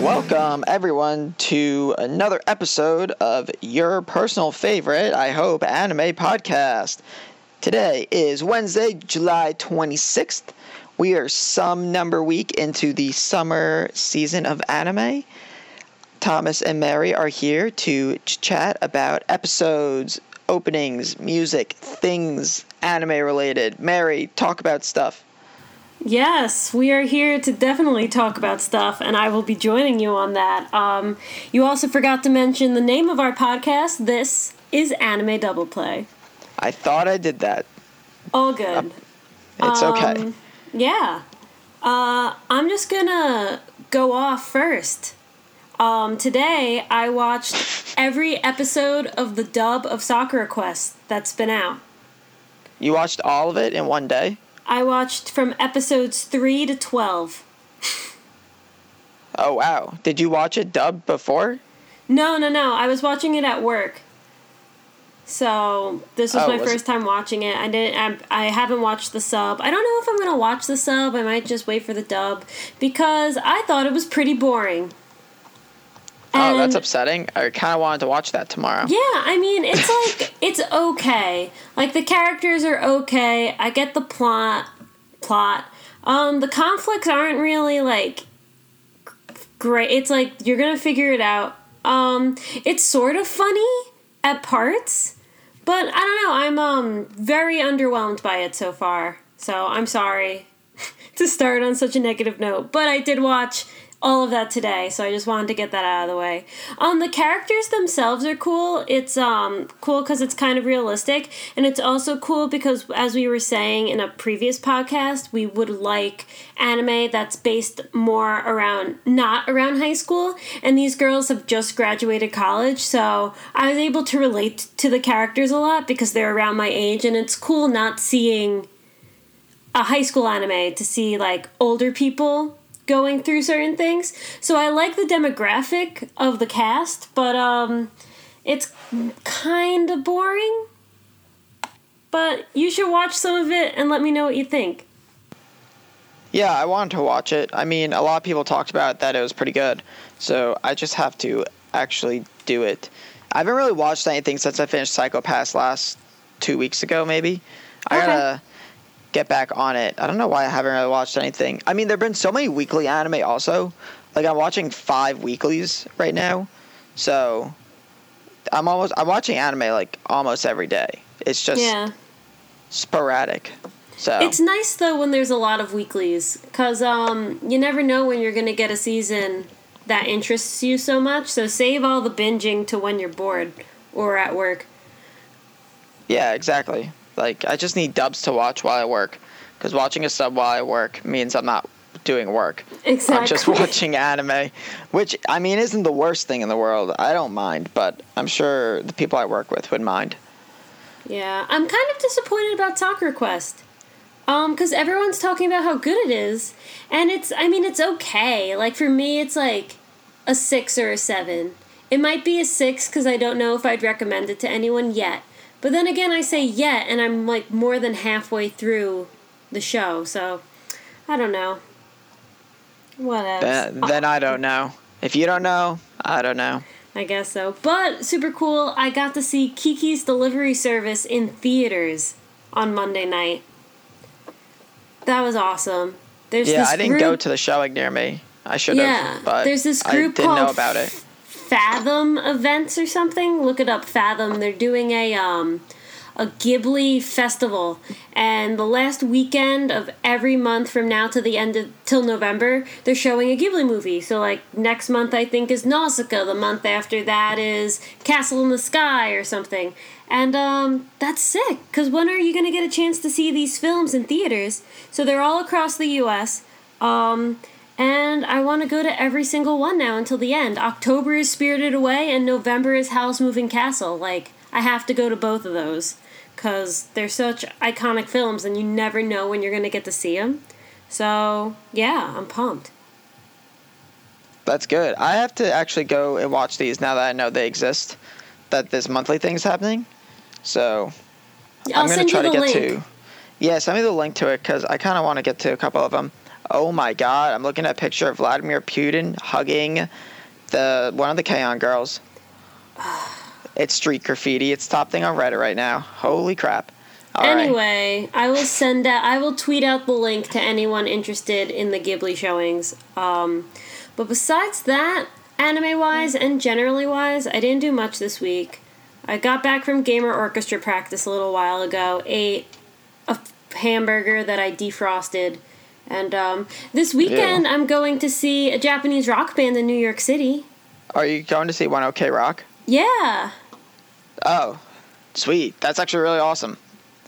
Welcome, everyone, to another episode of your personal favorite, I hope, anime podcast. Today is Wednesday, July 26th. We are some number week into the summer season of anime. Thomas and Mary are here to ch- chat about episodes, openings, music, things anime related. Mary, talk about stuff. Yes, we are here to definitely talk about stuff, and I will be joining you on that. Um, you also forgot to mention the name of our podcast. This is Anime Double Play. I thought I did that. All good. It's okay. Um, Yeah. Uh, I'm just gonna go off first. Um, today, I watched every episode of the dub of Sakura Quest that's been out. You watched all of it in one day? I watched from episodes 3 to 12. Oh wow! Did you watch it dubbed before? No, no, no. I was watching it at work. So this was Oh, my was it- first time watching it. I didn't. I, I haven't watched the sub. I don't know if I'm gonna watch the sub. I might just wait for the dub because I thought it was pretty boring. Oh, that's upsetting. I kind of wanted to watch that tomorrow. Yeah, I mean, it's like it's okay. Like the characters are okay. I get the plot. Plot. Um, the conflicts aren't really like great. It's like you're gonna figure it out. Um, it's sort of funny at parts, but I don't know. I'm um very underwhelmed by it so far. So I'm sorry to start on such a negative note, but I did watch all of that today, so I just wanted to get that out of the way. Um, the characters themselves are cool. It's um cool because it's kind of realistic, and it's also cool because, as we were saying in a previous podcast, we would like anime that's based more around not around high school, and these girls have just graduated college, so I was able to relate to the characters a lot because they're around my age, and it's cool not seeing a high school anime to see like older people going through certain things. So I like the demographic of the cast, but um it's kind of boring. But you should watch some of it and let me know what you think. Yeah, I wanted to watch it. I mean, a lot of people talked about that it was pretty good, so I just have to actually do it. I haven't really watched anything since I finished Psycho Pass last two weeks ago, maybe. I Okay. gotta get back on it. I don't know why I haven't really watched anything. I mean, there've been so many weekly anime also. Like I'm watching five weeklies right now, so I'm almost I'm watching anime like almost every day. It's just Yeah. sporadic. So It's nice though when there's a lot of weeklies cuz um you never know when you're going to get a season that interests you so much. So save all the binging to when you're bored or at work. Yeah, exactly. Like I just need dubs to watch while I work, because watching a sub while I work means I'm not doing work. Exactly. I'm just watching anime, which I mean isn't the worst thing in the world. I don't mind, but I'm sure the people I work with would mind. Yeah, I'm kind of disappointed about Sakura Quest. Um, because everyone's talking about how good it is, and it's, I mean, it's okay. Like, for me, it's like a six or a seven. It might be a six because I don't know if I'd recommend it to anyone yet. But then again, I say yet, and I'm like more than halfway through the show, so I don't know. Whatever. Then, uh, then I don't know. If you don't know, I don't know. I guess so. But super cool, I got to see Kiki's Delivery Service in theaters on Monday night. That was awesome. There's Yeah, I didn't group, go to the showing near me. I should have, Yeah, but there's this group I group didn't know about it. Fathom events or something. Look it up, Fathom. They're doing a um a Ghibli festival, and the last weekend of every month from now to the end of till November, they're showing a Ghibli movie. So like next month, I think is Nausicaa. The month after that is Castle in the Sky or something. And um, that's sick. Cause when are you gonna get a chance to see these films in theaters? So they're all across the U.S. Um, and I want to go to every single one now until the end. October is Spirited Away, and November is Howl's Moving Castle. Like, I have to go to both of those because they're such iconic films, and you never know when you're going to get to see them. So, yeah, I'm pumped. That's good. I have to actually go and watch these now that I know they exist. That this monthly thing's happening. So I'll I'm gonna try to get link. to. Yeah, send me the link to it because I kind of want to get to a couple of them. Oh my god, I'm looking at a picture of Vladimir Putin hugging the one of the K-On girls. it's street graffiti. It's top thing on Reddit right now. Holy crap! All right. anyway, I will send out. I will tweet out the link to anyone interested in the Ghibli showings. Um, but besides that, anime wise and generally wise, I didn't do much this week. I got back from gamer orchestra practice a little while ago. Ate a hamburger that I defrosted, and um, this weekend I'm going to see a Japanese rock band in New York City. Are you going to see One OK Rock? Yeah, Oh, sweet. That's actually really awesome.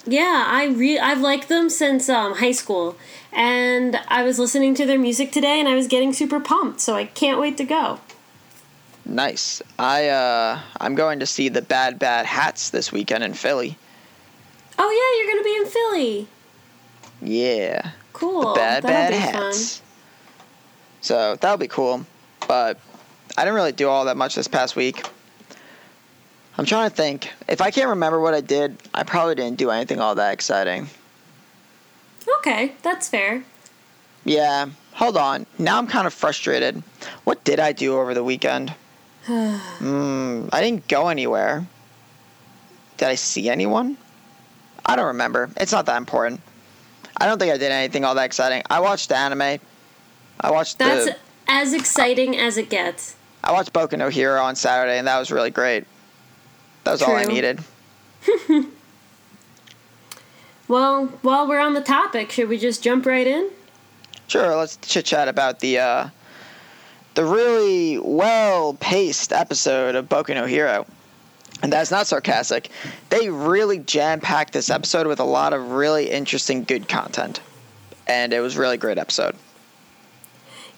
Yeah, I re- I've liked them since um, high school, and I was listening to their music today, and I was getting super pumped. So I can't wait to go. Nice. I uh, I'm going to see the Bad Bad Hats this weekend in Philly. Oh yeah, you're gonna be in Philly. Yeah. Cool. bad That'll bad be hats. So that'll be cool. But I didn't really do all that much this past week. I'm trying to think. If I can't remember what I did, I probably didn't do anything all that exciting. Okay, that's fair. Yeah. Hold on. Now I'm kind of frustrated. What did I do over the weekend? Hmm. I didn't go anywhere. Did I see anyone? I don't remember. It's not that important. I don't think I did anything all that exciting. I watched the anime. I watched the That's the as exciting as it gets. I watched Boku no Hero on Saturday, and that was really great. That was all I needed. Well, while we're on the topic, should we just jump right in? Sure, let's chit chat about the uh, the really well paced episode of Boku no Hero. And that's not sarcastic. They really jam packed this episode with a lot of really interesting, good content, and it was a really great episode.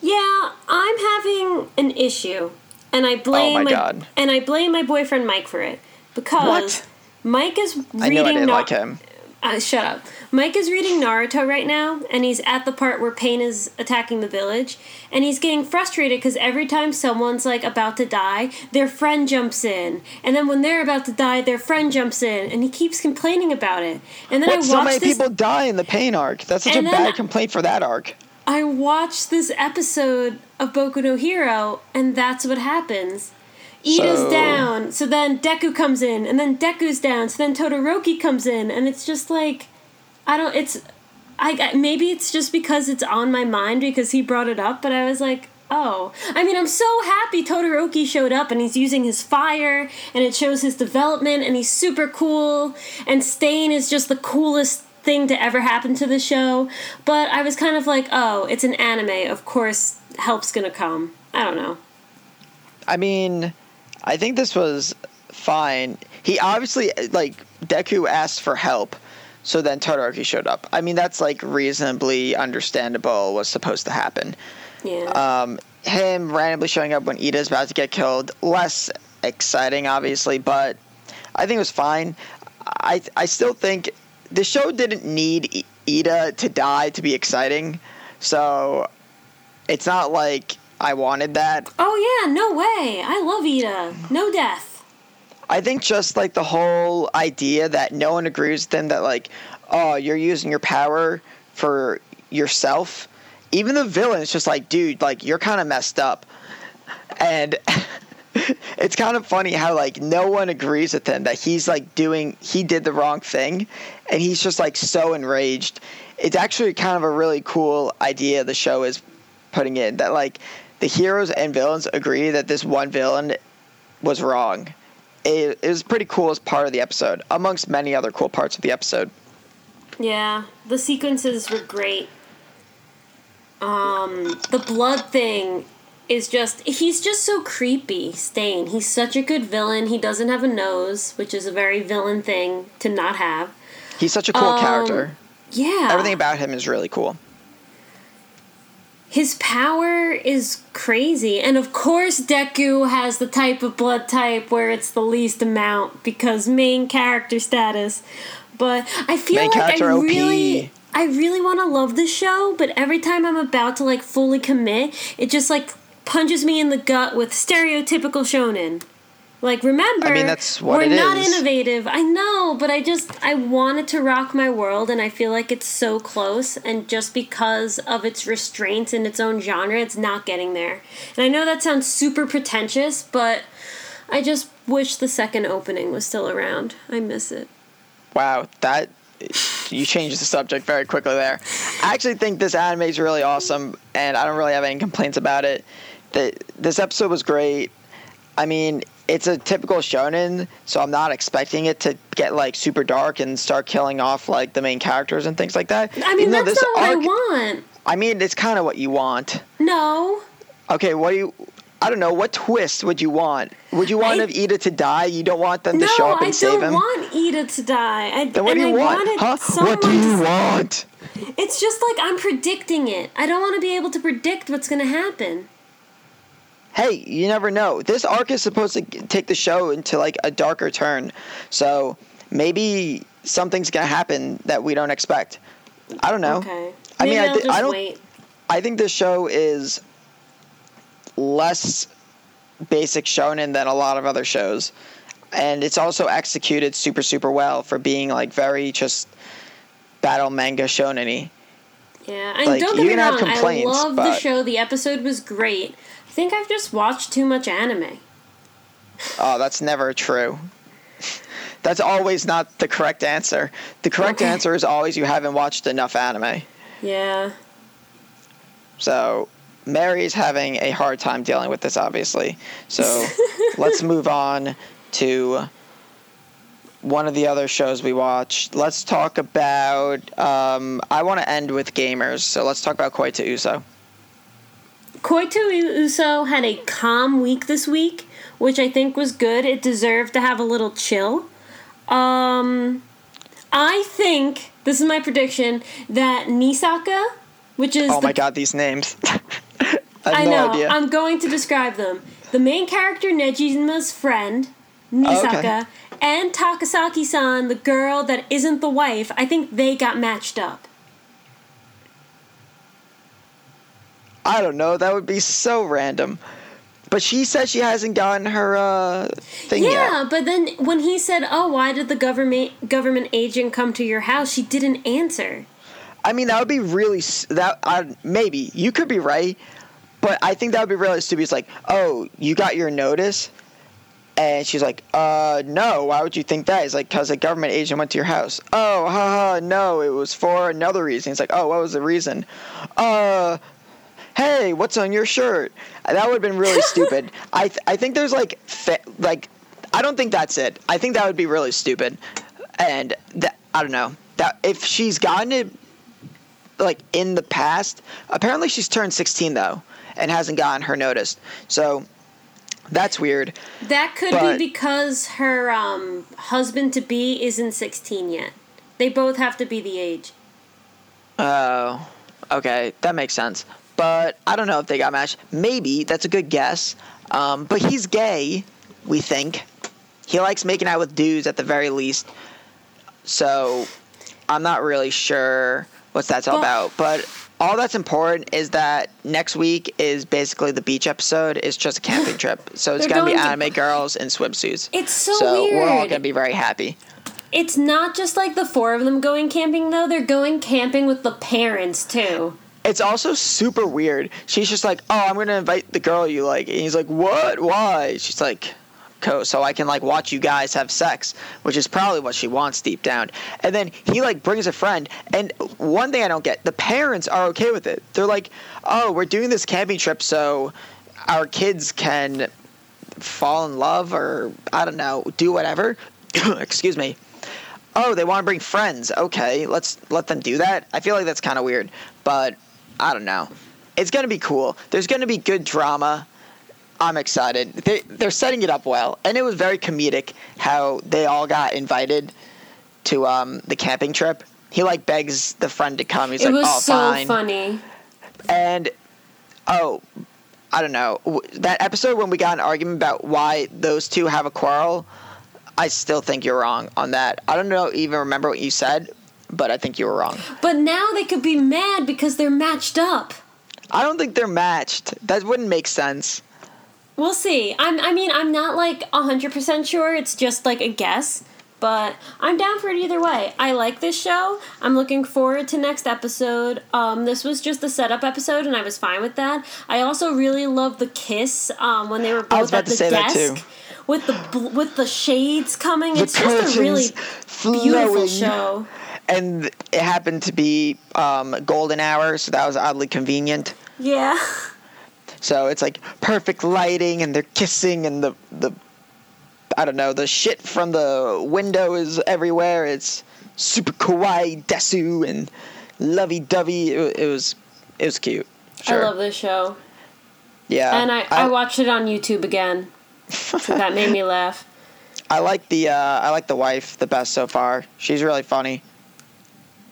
Yeah, I'm having an issue, and I oh blame Oh my God. and I blame my boyfriend Mike for it because What? Mike is reading. I knew I didn't Na- like him. Uh, shut up. Mike is reading Naruto right now, and he's at the part where Pain is attacking the village, and he's getting frustrated because every time someone's like about to die, their friend jumps in, and then when they're about to die, their friend jumps in, and he keeps complaining about it. And then I But watched so many this. people die in the pain arc. That's such a bad complaint for that arc. I watched this episode of Boku no Hero, and that's what happens. Iida's So- down, so then Deku comes in, and then Deku's down, so then Todoroki comes in, and it's just like, I don't. It's, I I- maybe it's just because it's on my mind because he brought it up, but I was like, oh, I mean, I'm so happy Todoroki showed up, and he's using his fire, and it shows his development, and he's super cool, and Stain is just the coolest thing to ever happen to the show. But I was kind of like, oh, it's an anime. Of course, help's gonna come. I don't know. I mean, I think this was fine. He obviously like Deku asked for help, so then Todoroki showed up. I mean, that's like reasonably understandable. What's supposed to happen. Yeah. Um, him randomly showing up when Iida's about to get killed, less exciting, obviously, but I think it was fine. I I still think the show didn't need Iida to die to be exciting, so it's not like I wanted that. oh yeah, no way. I love Iida. No death. I think just like the whole idea that no one agrees with them that like, oh, you're using your power for yourself. Even the villain's just like, dude, like you're kind of messed up, and it's kind of funny how like no one agrees with him that he's like doing he did the wrong thing, and he's just like so enraged. It's actually kind of a really cool idea the show is putting in that like the heroes and villains agree that this one villain was wrong it, it was pretty cool as part of the episode, amongst many other cool parts of the episode. Yeah, the sequences were great. Um, the blood thing is just he's just so creepy, Stain. He's such a good villain. He doesn't have a nose, which is a very villain thing to not have. He's such a cool Um, character. Yeah. Everything about him is really cool. His power is crazy. And of course, Deku has the type of blood type where it's the least amount because main character status. But I feel Main like I OP. really. I really want to love the show, but every time I'm about to like fully commit, it just like punches me in the gut with stereotypical shonen. Like remember, I mean, that's what we're not is. innovative. I know, but I just I wanted to rock my world, and I feel like it's so close. And just because of its restraints in its own genre, it's not getting there. And I know that sounds super pretentious, but I just wish the second opening was still around. I miss it. Wow, that you changed the subject very quickly there. I actually think this anime is really awesome, and I don't really have any complaints about it. The, this episode was great. I mean, it's a typical shonen, so I'm not expecting it to get like super dark and start killing off like the main characters and things like that. I mean, Even that's this not what I want. I mean, it's kind of what you want. No. Okay, what do you? I don't know. What twist would you want? Would you want I- Iida to die? You don't want them to show up and I save don't want Iida to die. I, then what and do you I want? Huh? What do you want? It's just like I'm predicting it. I don't want to be able to predict what's going to happen. Hey, you never know. This arc is supposed to take the show into like a darker turn. So maybe something's gonna happen that we don't expect. I don't know. Okay. I Maybe mean, I just I don't- wait. I think this show is less basic shonen than a lot of other shows. And it's also executed super, super well for being like very just battle manga shonen Yeah, and like, don't get me wrong. I love the show. The episode was great. I think I've just watched too much anime. Oh, that's never true. That's always not the correct answer. The correct Okay. answer is always you haven't watched enough anime. Yeah. So Mary's having a hard time dealing with this, obviously. So let's move on to one of the other shows we watched. Let's talk about. Um, I want to end with gamers, so let's talk about Koi to Uso. Koi to Uso had a calm week this week, which I think was good. It deserved to have a little chill. Um, I think this is my prediction that Nisaka, which is Oh the my god, these names. I I no know. idea. I'm going to describe them. The main character, Nejima's friend, Nisaka, Okay. and Takasaki-san, the girl that isn't the wife. I think they got matched up. I don't know. That would be so random. But she says she hasn't gotten her uh, thing Yeah, yet. but then when he said, "Oh, why did the government government agent come to your house?" she didn't answer. I mean, that would be really that. Uh, maybe you could be right, but I think that would be really stupid. It's like, oh, you got your notice, and she's like, uh, no. Why would you think that? It's like because a government agent went to your house. Oh, haha, no, it was for another reason. It's like, oh, what was the reason? Uh, hey, what's on your shirt? That would have been really stupid. I th- I think there's like fa- like I don't think that's it. I think that would be really stupid, and that I don't know that if she's gotten it like in the past. Apparently, she's turned 16 though, and hasn't gotten her notice. So that's weird. That could But- be because her um, husband to be isn't 16 yet. They both have to be the age. Oh, okay, that makes sense. But I don't know if they got matched. Maybe that's a good guess. Um, but he's gay, we think. He likes making out with dudes at the very least. So I'm not really sure what that's all about. But all that's important is that next week is basically the beach episode. It's just a camping trip. So it's gonna be to- anime girls in swimsuits. It's so, so weird. we're all gonna be very happy. It's not just like the four of them going camping though. They're going camping with the parents too. It's also super weird. She's just like, "Oh, I'm gonna invite the girl you like," and he's like, "What? Why?" She's like, "Co, so I can like watch you guys have sex," which is probably what she wants deep down. And then he like brings a friend, and one thing I don't get: the parents are okay with it. They're like, "Oh, we're doing this camping trip so our kids can fall in love, or I don't know, do whatever." Excuse me oh, they want to bring friends. Okay, let's let them do that. I feel like that's kind of weird, but I don't know. It's gonna be cool. There's gonna be good drama. I'm excited. They they're setting it up well, and it was very comedic how they all got invited to um the camping trip. He like begs the friend to come. He's it like, was oh, so fine. funny. And oh, I don't know that episode when we got an argument about why those two have a quarrel. I still think you're wrong on that. I don't know even remember what you said, but I think you were wrong. But now they could be mad because they're matched up. I don't think they're matched. That wouldn't make sense. We'll see. I'm. I mean, I'm not like hundred percent sure. It's just like a guess. But I'm down for it either way. I like this show. I'm looking forward to next episode. Um, this was just the setup episode, and I was fine with that. I also really love the kiss um, when they were both at to the say that desk too. with the with the shades coming. The it's just a really beautiful show. And it happened to be um, golden hour, so that was oddly convenient. Yeah. So it's like perfect lighting, and they're kissing, and the the I don't know the shit from the window is everywhere. It's super kawaii desu and lovey dovey. It, it was it was cute. Sure. I love this show. yeah, and I, I, watched it on YouTube again. so that made me laugh. I like the uh, I like the wife the best so far. She's really funny.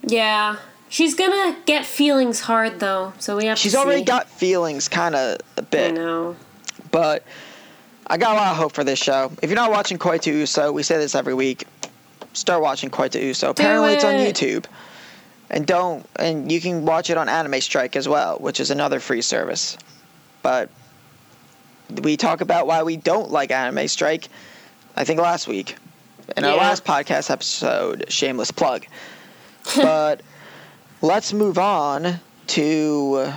Yeah. She's gonna get feelings hard though, so we have She's already see. got feelings, kind of a bit. I know. But I got a lot of hope for this show. If you're not watching Koi to Uso, we say this every week. Start watching Koi to Uso. Apparently, it's on. YouTube, and don't and you can watch it on Anime Strike as well, which is another free service. But we talk about why we don't like Anime Strike. I think last week in our last podcast episode. Shameless plug. but let's move on to.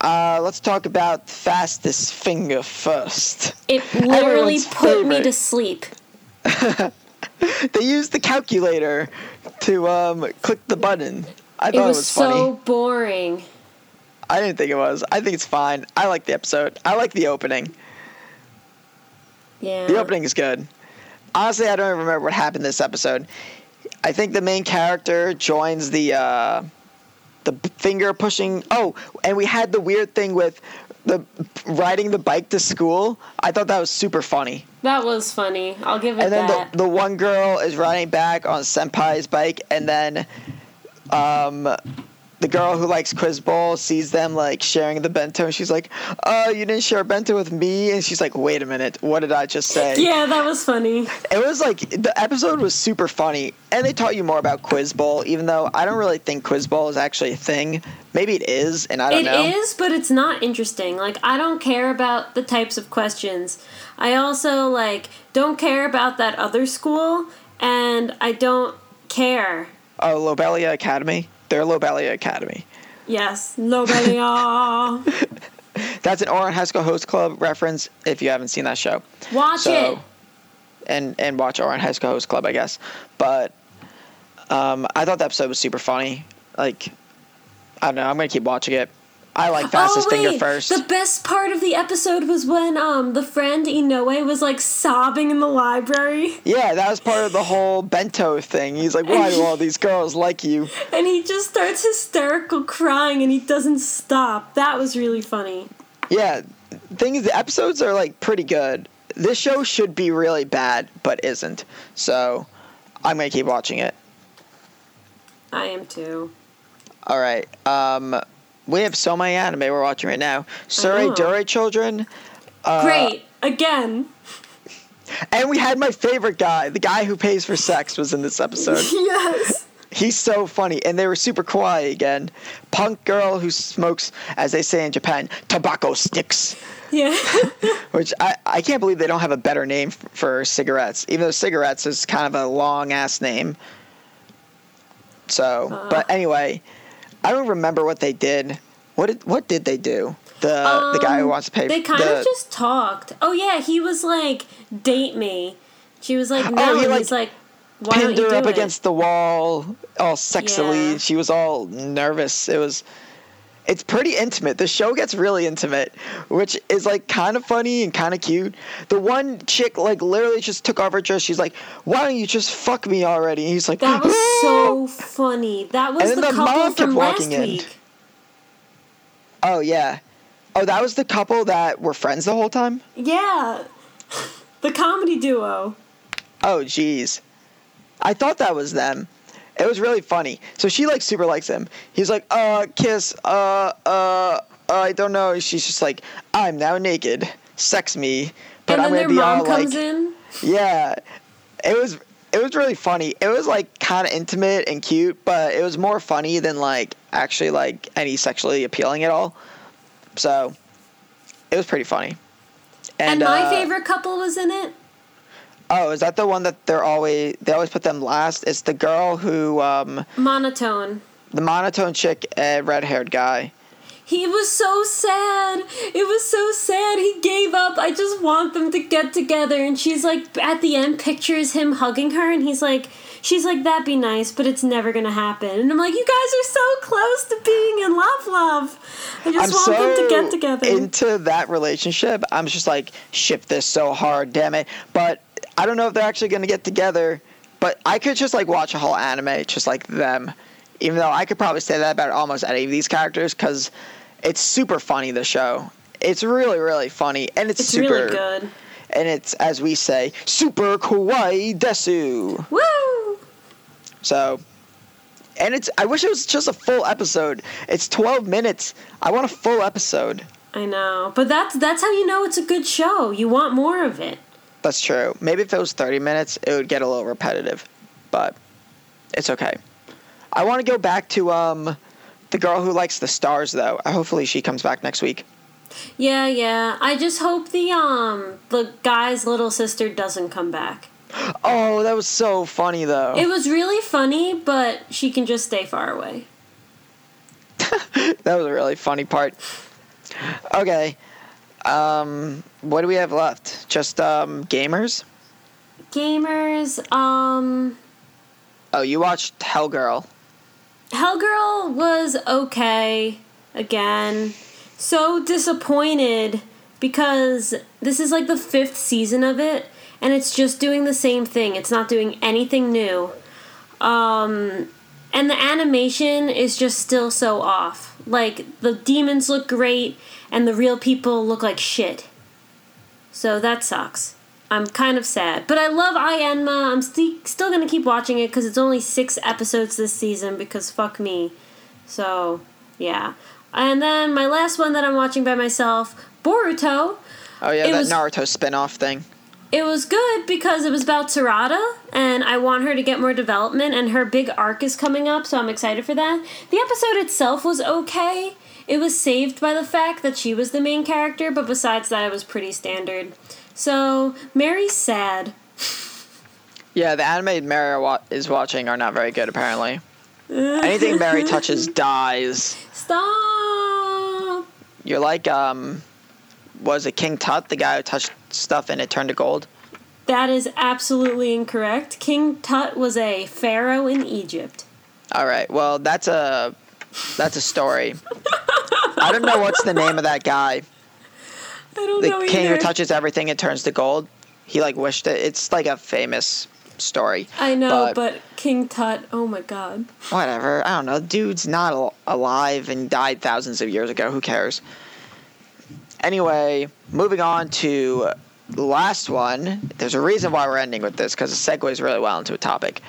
Uh, let's talk about fastest finger first. It literally Everyone's put me to sleep. They used the calculator to um, click the button. I thought It was, it was so funny. boring. I didn't think it was. I think it's fine. I like the episode. I like the opening. Yeah. The opening is good. Honestly, I don't even remember what happened this episode. I think the main character joins the uh, the finger pushing. Oh, and we had the weird thing with the riding the bike to school. I thought that was super funny. That was funny. I'll give it And then that. the, the one girl is riding back on Senpai's bike, and then um, the girl who likes Quiz Bowl sees them like sharing the bento, and she's like, "Oh, you didn't share a bento with me?" And she's like, "Wait a minute, what did I just say?" yeah, that was funny. It was like the episode was super funny, and they taught you more about Quiz Bowl, even though I don't really think Quiz Bowl is actually a thing. Maybe it is, and I don't It know. is, but it's not interesting. Like I don't care about the types of questions. I also like don't care about that other school, and I don't care. Oh, Lobelia Academy. They're Lobelia Academy. Yes, ah. That's an Ouran High School Host Club reference. If you haven't seen that show. Watch So- it. and and watch Ouran High School Host Club, I guess. But um, I thought the episode was super funny. Like, I don't know. I'm gonna keep watching it. I like Fastest oh wait, Finger first. the best part of the episode was when um the friend Inoue was like sobbing in the library, yeah, that was part of the whole bento thing. He's like, "Why do all these girls like you?" and he just starts hysterical crying, and he doesn't stop. That was really funny. Yeah, thing is, the episodes are like pretty good. This show should be really bad, but isn't. So, I'm gonna keep watching it. I am too. All right. Um, we have so many anime we're watching right now. Tsurezure Children. Uh, Great again. And we had my favorite guy, the guy who pays for sex, was in this episode. yes. He's so funny, and they were super kawaii again. Punk girl who smokes, as they say in Japan, tobacco sticks. Yeah. Which I, I can't believe they don't have a better name for cigarettes, even though cigarettes is kind of a long ass name. So, Uh. but anyway, I don't remember what they did. What did what did they do? The the guy who Um, wants to pay. They kind the, of just talked. Oh yeah, he was like, "Date me." She was like, "No," Oh, he, like, he's like, "Why don't pinned you her do up it?" against the wall, all sexily. Yeah. She was all nervous. It was. It's pretty intimate. The show gets really intimate, which is like kind of funny and kind of cute. The one chick like literally just took off her dress. She's like, "Why don't you just fuck me already?" And he's like, That was so funny. That was And the the couple mom kept from last walking in. week. "Oh yeah, oh that was the couple that were friends the whole time." Yeah, the comedy duo. Oh jeez, I thought that was them. It was really funny. So she like super likes him. He's like, uh, kiss, uh, uh, I don't know. She's just like, I'm now naked. Sex me. But and I'm gonna be mom all comes like, in. yeah. It was it was really funny. It was like kind of intimate and cute, but it was more funny than like actually like any sexually appealing at all. So it was pretty funny. And, my uh, favorite couple was in it. Oh, is that the one that they're always they always put them last? It's the girl who um Monotone. the monotone chick and red haired guy. He was so sad. It was so sad. He gave up. I just want them to get together. And she's like, at the end, pictures him hugging her, and he's like, she's like, that'd be nice, but it's never gonna happen. And I'm like, you guys are so close to being in love, love. I just I'm want so them to get together. into that relationship. I'm just like ship this so hard, damn it. But I don't know if they're actually gonna get together. But I could just like watch a whole anime just like them. Even though I could probably say that about almost any of these characters because it's super funny. The show, it's really really funny, and it's, it's super really good. and it's as we say, super kawaii desu. Woo! So, and it's I wish it was just a full episode. It's 12 minutes. I want a full episode. I know, but that's that's how you know it's a good show. You want more of it. That's true. Maybe if it was 30 minutes, it would get a little repetitive, but it's okay. I want to go back to um the girl who likes the stars though. Hopefully she comes back next week. Yeah, yeah. I just hope the um the guy's little sister doesn't come back. Oh, that was so funny though. It was really funny, but she can just stay far away. that was a really funny part. Okay. Um what do we have left? Just um gamers? Gamers, um Oh, you watched Hellgirl. Hellgirl was okay again. So disappointed because this is like the fifth season of it and it's just doing the same thing. It's not doing anything new. Um and the animation is just still so off. Like the demons look great and the real people look like shit. So that sucks. I'm kind of sad. But I love Ienma. I'm st- still going to keep watching it because it's only six episodes this season because fuck me. So, yeah. And then my last one that I'm watching by myself, Boruto. Oh yeah, It that was- Naruto spin-off thing. It was good because it was about Sarada, and I want her to get more development, and her big arc is coming up, so I'm excited for that. The episode itself was okay. It was saved by the fact that she was the main character, but besides that, it was pretty standard. So, Mary's sad. Yeah, the anime Mary wa- is watching are not very good apparently. Anything Mary touches dies. Stop! You're like um was it King Tut, the guy who touched stuff and it turned to gold? That is absolutely incorrect. King Tut was a pharaoh in Egypt. All right. Well, that's a that's a story. I don't know what's the name of that guy. I don't The know king either. who touches everything and turns to gold. He like wished it. It's like a famous story. I know, but- but King Tut, oh my god. Whatever. I don't know. Dude's not al- alive and died thousands of years ago. Who cares? Anyway, moving on to the last one. There's a reason why we're ending with this because it segues really well into a topic.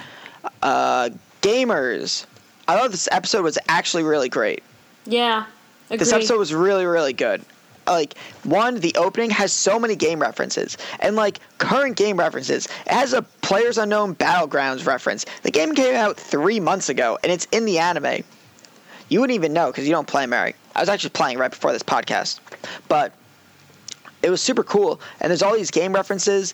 Uh, gamers. I thought this episode was actually really great. Yeah. Agree. This episode was really, really good. Like, one, the opening has so many game references, and like current game references. It has a Players Unknown Battlegrounds reference. The game came out three months ago, and it's in the anime. You wouldn't even know because you don't play Mary. I was actually playing right before this podcast, but it was super cool. And there's all these game references,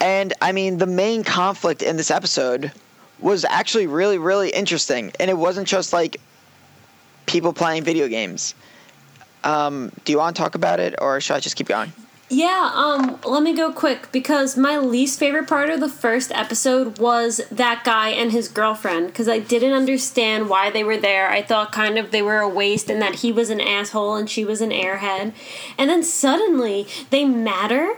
and I mean, the main conflict in this episode was actually really, really interesting, and it wasn't just like people playing video games. Um, do you want to talk about it, or should I just keep going? Yeah, um, let me go quick because my least favorite part of the first episode was that guy and his girlfriend because I didn't understand why they were there. I thought kind of they were a waste and that he was an asshole and she was an airhead. And then suddenly they matter.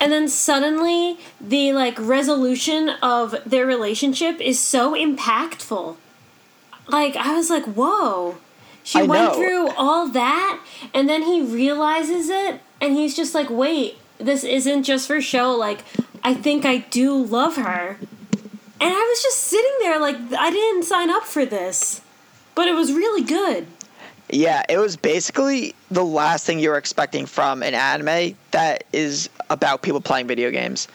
And then suddenly the like resolution of their relationship is so impactful. Like I was like, "Whoa." She I went know. through all that and then he realizes it and he's just like, wait, this isn't just for show. Like, I think I do love her. And I was just sitting there like, I didn't sign up for this. But it was really good. Yeah, it was basically the last thing you were expecting from an anime that is about people playing video games.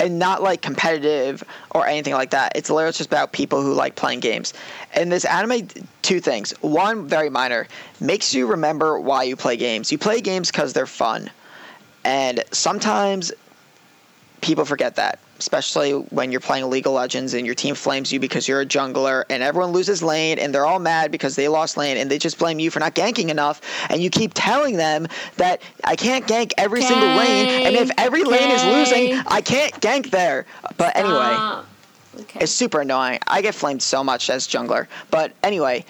And not like competitive or anything like that. It's literally just about people who like playing games. And this anime, two things. One, very minor, makes you remember why you play games. You play games because they're fun. And sometimes people forget that, especially when you're playing League of Legends and your team flames you because you're a jungler and everyone loses lane and they're all mad because they lost lane and they just blame you for not ganking enough and you keep telling them that I can't gank every single lane and if every lane is losing, I can't gank there. But anyway, Ah, okay. it's super annoying. I get flamed so much as jungler. But anyway,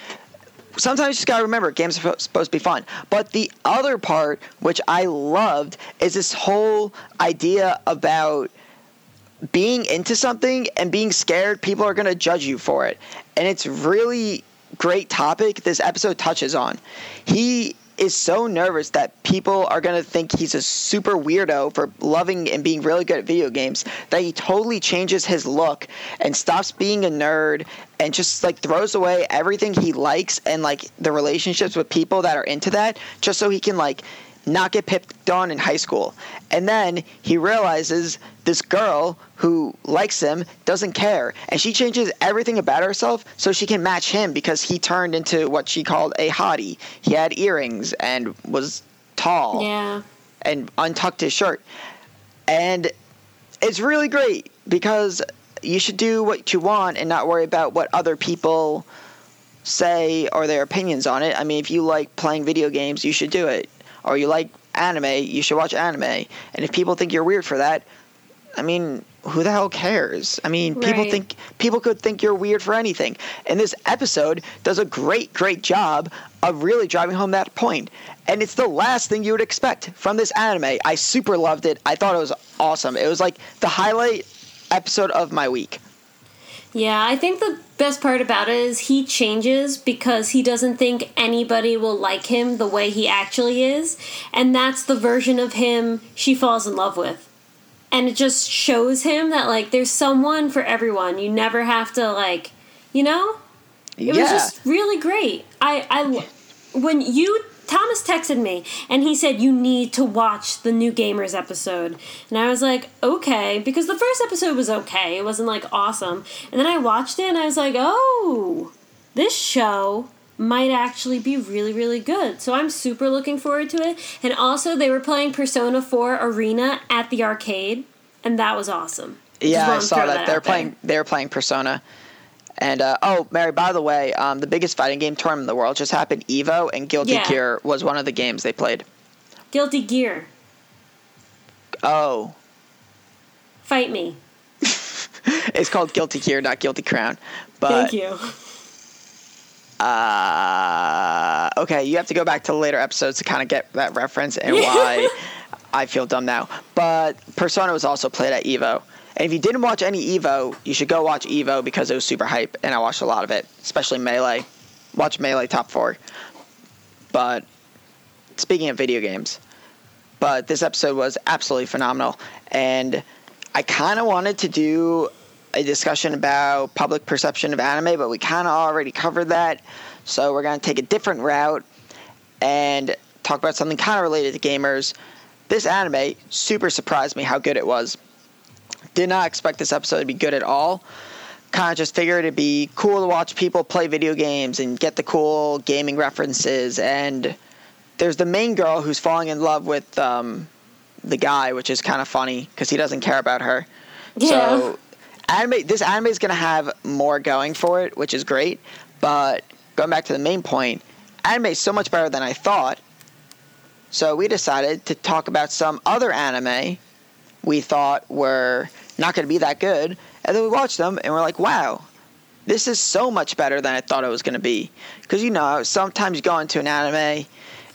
sometimes you just gotta remember games are supposed to be fun. But the other part, which I loved, is this whole idea about being into something and being scared people are gonna judge you for it. And it's really great topic this episode touches on. He is so nervous that people are going to think he's a super weirdo for loving and being really good at video games that he totally changes his look and stops being a nerd and just like throws away everything he likes and like the relationships with people that are into that just so he can like not get picked on in high school. And then he realizes this girl who likes him doesn't care. And she changes everything about herself so she can match him because he turned into what she called a hottie. He had earrings and was tall yeah. and untucked his shirt. And it's really great because you should do what you want and not worry about what other people say or their opinions on it. I mean, if you like playing video games, you should do it. Or you like anime, you should watch anime. And if people think you're weird for that, I mean, who the hell cares? I mean, people think people could think you're weird for anything. And this episode does a great, great job of really driving home that point. And it's the last thing you would expect from this anime. I super loved it. I thought it was awesome. It was like the highlight episode of my week. Yeah, I think the best part about it is he changes because he doesn't think anybody will like him the way he actually is. And that's the version of him she falls in love with. And it just shows him that, like, there's someone for everyone. You never have to, like, you know? It yeah. was just really great. I, I, when you Thomas texted me and he said you need to watch the new Gamers episode, and I was like, okay, because the first episode was okay. It wasn't like awesome, and then I watched it and I was like, oh, this show might actually be really really good. So I'm super looking forward to it. And also they were playing Persona 4 Arena at the arcade, and that was awesome. Yeah, I saw throw that. They're playing. They're playing Persona. And uh, oh, Mary, by the way, um, the biggest fighting game tournament in the world just happened. Evo and Guilty Yeah. Gear was one of the games they played. Guilty Gear. Oh, Fight me. it's called Guilty Gear, not Guilty Crown. But Thank you. uh, okay, you have to go back to later episodes to kind of get that reference and why I feel dumb now. But Persona was also played at Evo. And if you didn't watch any Evo, you should go watch Evo because it was super hype, and I watched a lot of it, especially Melee. Watch Melee Top 4. But speaking of video games, but this episode was absolutely phenomenal. And I kind of wanted to do a discussion about public perception of anime, but we kind of already covered that. So we're going to take a different route and talk about something kind of related to gamers. This anime super surprised me how good it was. Did not expect this episode to be good at all. Kind of just figured it'd be cool to watch people play video games and get the cool gaming references. And there's the main girl who's falling in love with um, the guy, which is kind of funny because he doesn't care about her. Yeah. So anime this anime is going to have more going for it, which is great. But going back to the main point, anime is so much better than I thought. So we decided to talk about some other anime we thought were not going to be that good, and then we watched them and we're like, wow. This is so much better than I thought it was going to be. Because, you know, sometimes you go into an anime and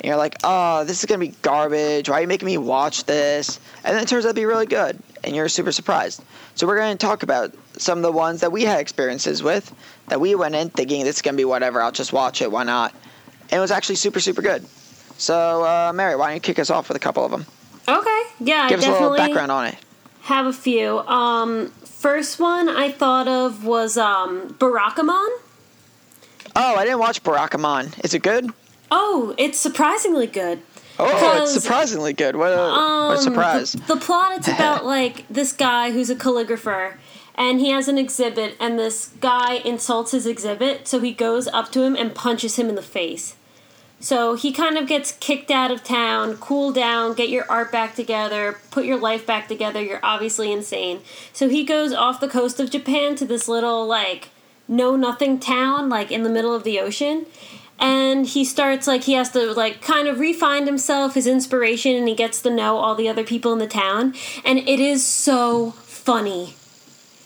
you're like, oh, this is going to be garbage. Why are you making me watch this? And then it turns out to be really good, and you're super surprised. So we're going to talk about some of the ones that we had experiences with, that we went in thinking this is going to be whatever, I'll just watch it, why not? And it was actually super, super good. So, uh, Mary, why don't you kick us off with a couple of them? Okay. Yeah, Give I us a little definitely background on it. have a few. Um, first one I thought of was um, Barakamon. Oh, I didn't watch Barakamon. Is it good? Oh, it's surprisingly good. Oh, it's surprisingly good. What a, what a um, surprise. The, the plot it's about like this guy who's a calligrapher and he has an exhibit and this guy insults his exhibit so he goes up to him and punches him in the face. So he kind of gets kicked out of town, cool down, get your art back together, put your life back together. You're obviously insane. So he goes off the coast of Japan to this little like know nothing town like in the middle of the ocean and he starts like he has to like kind of refine himself his inspiration and he gets to know all the other people in the town and it is so funny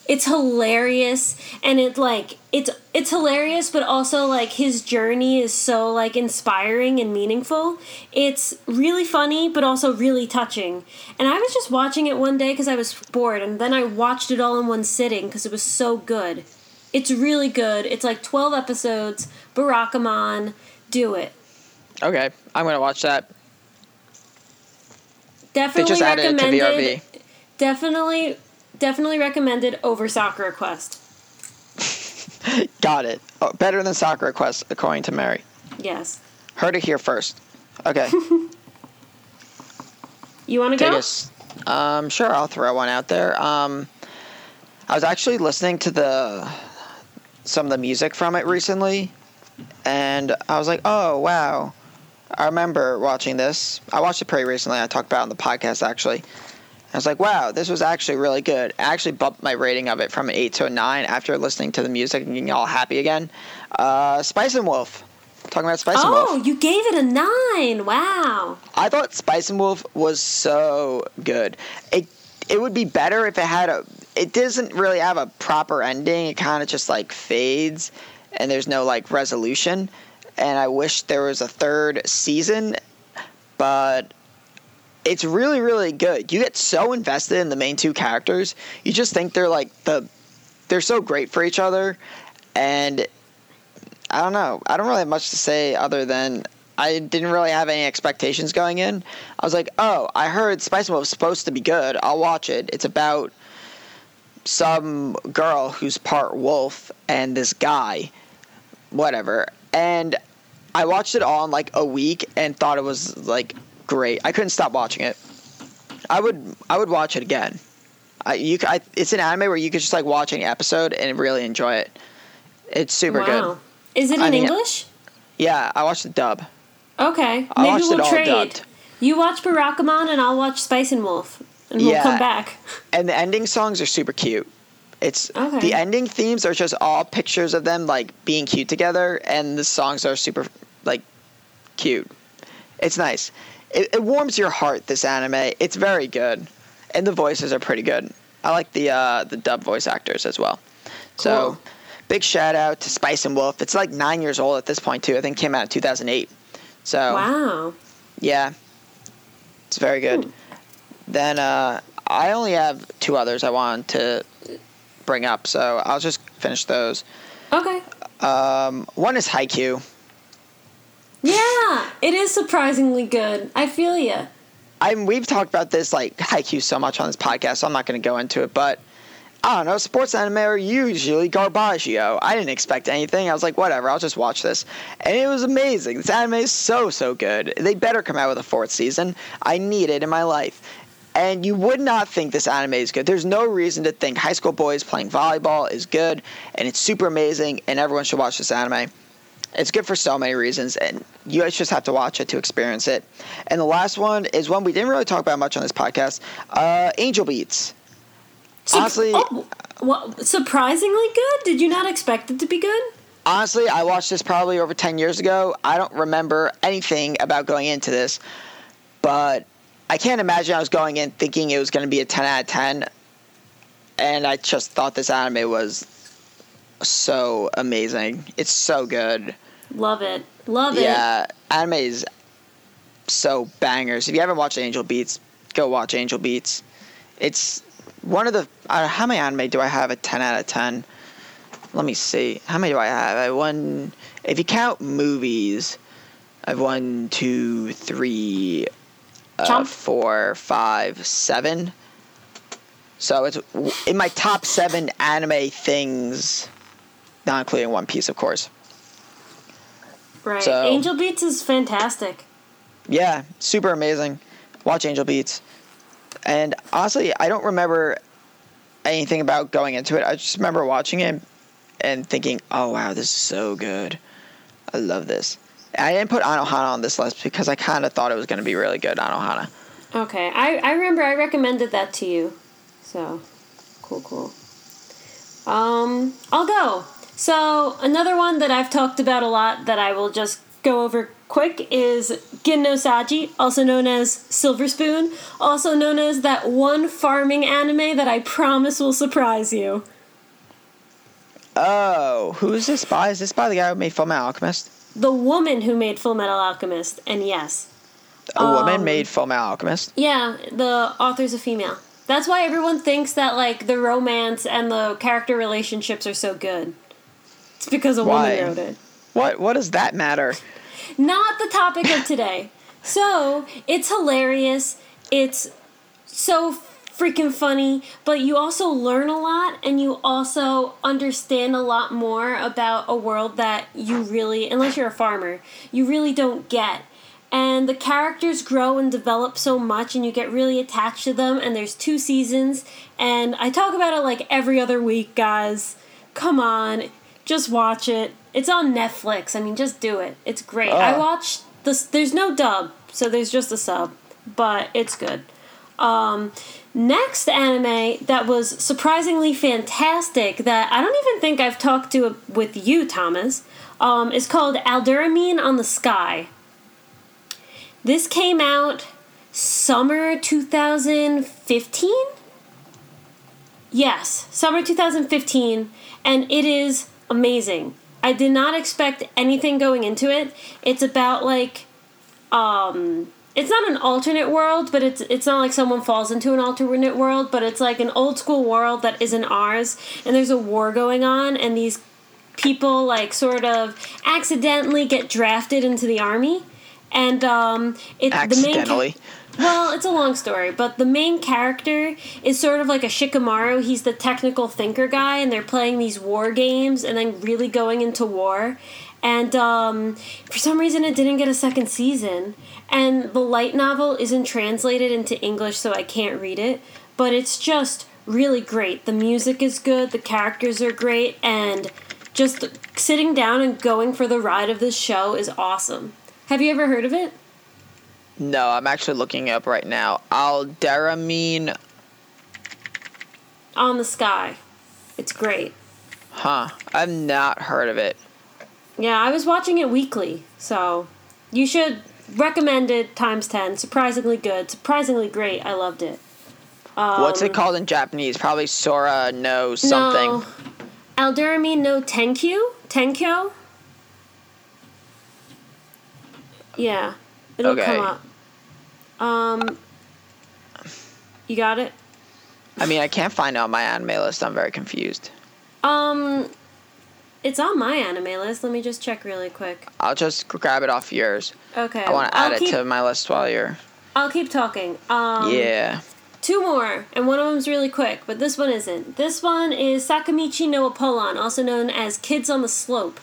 it's hilarious and it like it's it's hilarious but also like his journey is so like inspiring and meaningful. It's really funny but also really touching. And i was just watching it one day because i was bored and then i watched it all in one sitting because it was so good. It's really good. It's like 12 episodes. Barakamon do it. Okay, I'm gonna watch that. They definitely just added it to recommended. VRV. definitely definitely recommended over Sakura Quest Got it. Oh, better than Sakura Quest, according to Mary. yes Heard it here first. Okay, you want to go us. Um, sure, I'll throw one out there. Um, I was actually listening to the some of the music from it recently, and I was like, oh wow. I remember watching this. I watched it pretty recently. I talked about it on the podcast actually. I was like, wow, this was actually really good. I actually bumped my rating of it from an 8 to a 9 after listening to the music and getting all happy again. Uh, Spice and Wolf. Talking about Spice and Wolf. oh you gave it a nine wow I thought Spice and Wolf was so good. It it would be better if it had a. It doesn't really have a proper ending. It kind of just like fades, and there's no like resolution. And I wish there was a third season, but it's really really good. You get so invested in the main two characters. You just think they're like the. They're so great for each other, and I don't know. I don't really have much to say other than I didn't really have any expectations going in. I was like, oh, I heard Spice Wolf is supposed to be good. I'll watch it. It's about some girl who's part wolf and this guy, whatever. And I watched it all in like a week and thought it was like great. I couldn't stop watching it. I would I would watch it again. I, you, I, it's an anime where you could just like watch an episode and really enjoy it. It's super wow good. is it I in mean- english Yeah, I watched the dub. okay I maybe we'll trade dubbed. you watch barakamon and i'll watch spice and wolf and we'll Yeah. come back and the ending songs are super cute. It's Okay. the ending themes are just all pictures of them like being cute together, and the songs are super like cute. It's nice. It, it warms your heart. This anime. It's very good, and the voices are pretty good. I like the uh, the dub voice actors as well. So, Cool. big shout out to Spice and Wolf. It's like nine years old at this point too. I think it came out in 2008. So wow yeah, it's very good. Hmm. Then uh, I only have two others I want to bring up, so I'll just finish those. okay Um, one is Haikyuu. Yeah it is surprisingly good i feel you. I we've talked about this like Haikyuu so much on this podcast, so I'm not going to go into it. But I don't know, sports anime are usually garbaggio. I didn't expect anything. I was like, whatever, I'll just watch this, and it was amazing. This anime is so so good. They better come out with a fourth season. I need it in my life. And you would not think this anime is good. There's no reason to think high school boys playing volleyball is good, and it's super amazing, and everyone should watch this anime. It's good for so many reasons, and you guys just have to watch it to experience it. And the last one is one we didn't really talk about much on this podcast uh, Angel Beats. Sup- Honestly- oh, wha- surprisingly good did you not expect it to be good Honestly, I watched this probably over 10 years ago. I don't remember anything about going into this, but I can't imagine I was going in thinking it was going to be a 10 out of 10. And I just thought this anime was so amazing. It's so good. love it love it Yeah, anime is so bangers. If you haven't watched Angel Beats, go watch Angel Beats. It's one of the. Uh, how many anime do I have A 10 out of 10? Let me see. How many do I have? I won. If you count movies, I've one, two, three, uh, four, five, seven. So it's in my top seven anime things, not including One Piece, of course. Right. So- Angel Beats is fantastic. Yeah, super amazing. Watch Angel Beats. And honestly, I don't remember anything about going into it. I just remember watching it and thinking, "Oh wow, this is so good. I love this." I didn't put Anohana on this list because I kind of thought it was going to be really good. Anohana. Okay, I, I remember I recommended that to you. So, cool, cool. Um, I'll go. So, another one that I've talked about a lot that I will just go over quick is Gin no Saji, also known as Silver Spoon, also known as that one farming anime that I promise will surprise you. Oh, who is this by? Is this by the guy who made Full Metal Alchemist? The woman who made Full Metal Alchemist, and yes, A woman Um, made Full Metal Alchemist. Yeah, the author's a female. That's why everyone thinks that like the romance and the character relationships are so good. It's because a Why? woman wrote it. What? What does that matter? Not the topic of today. So, it's hilarious. It's so freaking funny, but you also learn a lot and you also understand a lot more about a world that you really, unless you're a farmer, you really don't get. And the characters grow and develop so much, and you get really attached to them. And there's two seasons, and I talk about it like every other week, guys. Come on, just watch it. It's on Netflix. I mean, just do it. It's great. I Oh. watched this. There's no dub, so there's just a sub, but it's good. Um, next anime that was surprisingly fantastic that I don't even think I've talked to with you, Thomas, um, is called Alderamin on the Sky. This came out summer 2015? Yes, summer 2015, and it is amazing. I did not expect anything going into it. It's about like um it's not an alternate world, but it's it's not like someone falls into an alternate world, but it's like an old school world that isn't ours and there's a war going on and these people like sort of accidentally get drafted into the army and um it the main well, it's a long story, but the main character is sort of like a Shikamaru. He's the technical thinker guy, and they're playing these war games and then really going into war. And um, for some reason, it didn't get a second season. And the light novel isn't translated into English, so I can't read it. But it's just really great. The music is good, the characters are great, and just sitting down and going for the ride of this show is awesome. Have you ever heard of it? No, I'm actually looking it up right now. Alderamin. On the Sky. It's great. Huh. I've not heard of it. Yeah, I was watching it weekly, so you should recommend it times 10. Surprisingly good, surprisingly great. I loved it. What's it um, called in Japanese? Probably Sora no something. No. Alderamin no Tenkyu? Tenkyo? Yeah, it'll Okay. come up. Um, you got it? I mean, I can't find it on my anime list. I'm very confused. Um, it's on my anime list. Let me just check really quick. I'll just grab it off yours. Okay. I want to I'll add it keep, to my list while you're. I'll keep talking. Um, yeah. Two more, and one of them's really quick, but this one isn't. This one is Sakamichi no Apollon, also known as Kids on the Slope.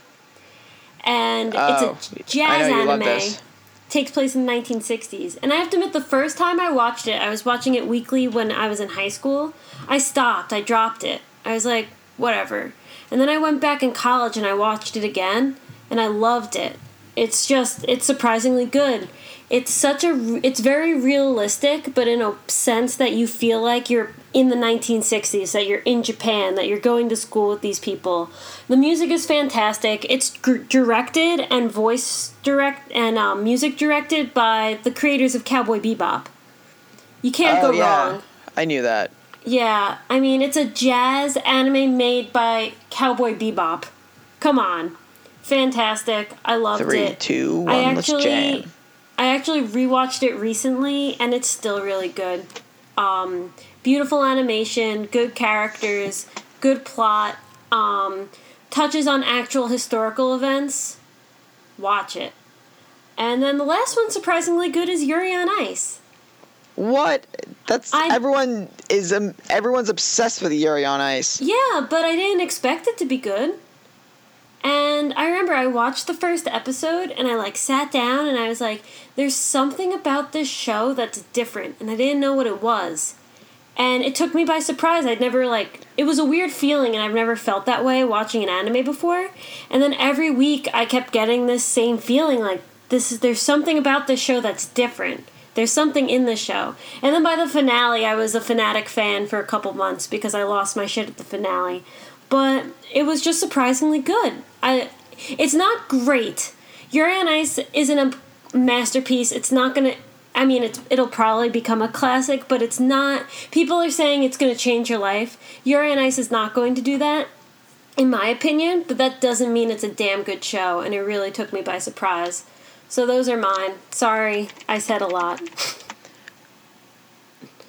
And Oh, it's a oh, jazz you love anime. Takes place in the 1960s. And I have to admit, the first time I watched it, I was watching it weekly when I was in high school. I stopped, I dropped it. I was like, whatever. And then I went back in college and I watched it again, and I loved it. It's just, it's surprisingly good. It's such a, it's very realistic, but in a sense that you feel like you're in the 1960s, that you're in Japan, that you're going to school with these people. The music is fantastic. It's gr- directed and voice direct and um, music directed by the creators of Cowboy Bebop. You can't oh go yeah. wrong. I knew that. Yeah, I mean, it's a jazz anime made by Cowboy Bebop. Come on. Fantastic. I loved Three, it. two, one. I let's actually jam. I actually rewatched it recently and it's still really good. Um, beautiful animation, good characters, good plot, um, touches on actual historical events. Watch it. And then the last one surprisingly good is Yuri on Ice. What? That's I- everyone is um, everyone's obsessed with Yuri on Ice. Yeah, but I didn't expect it to be good. And I remember I watched the first episode and I like sat down and I was like, there's something about this show that's different and I didn't know what it was. And it took me by surprise. I'd never like it was a weird feeling and I've never felt that way watching an anime before. And then every week I kept getting this same feeling like this is there's something about this show that's different. There's something in the show. And then by the finale, I was a fanatic fan for a couple months because I lost my shit at the finale. But it was just surprisingly good. I it's not great. Yuri on Ice isn't a masterpiece. It's not going to I mean, it's, it'll probably become a classic, but it's not. People are saying it's going to change your life. Yuri on Ice is not going to do that, in my opinion, but that doesn't mean it's a damn good show, and it really took me by surprise. So those are mine. Sorry, I said a lot.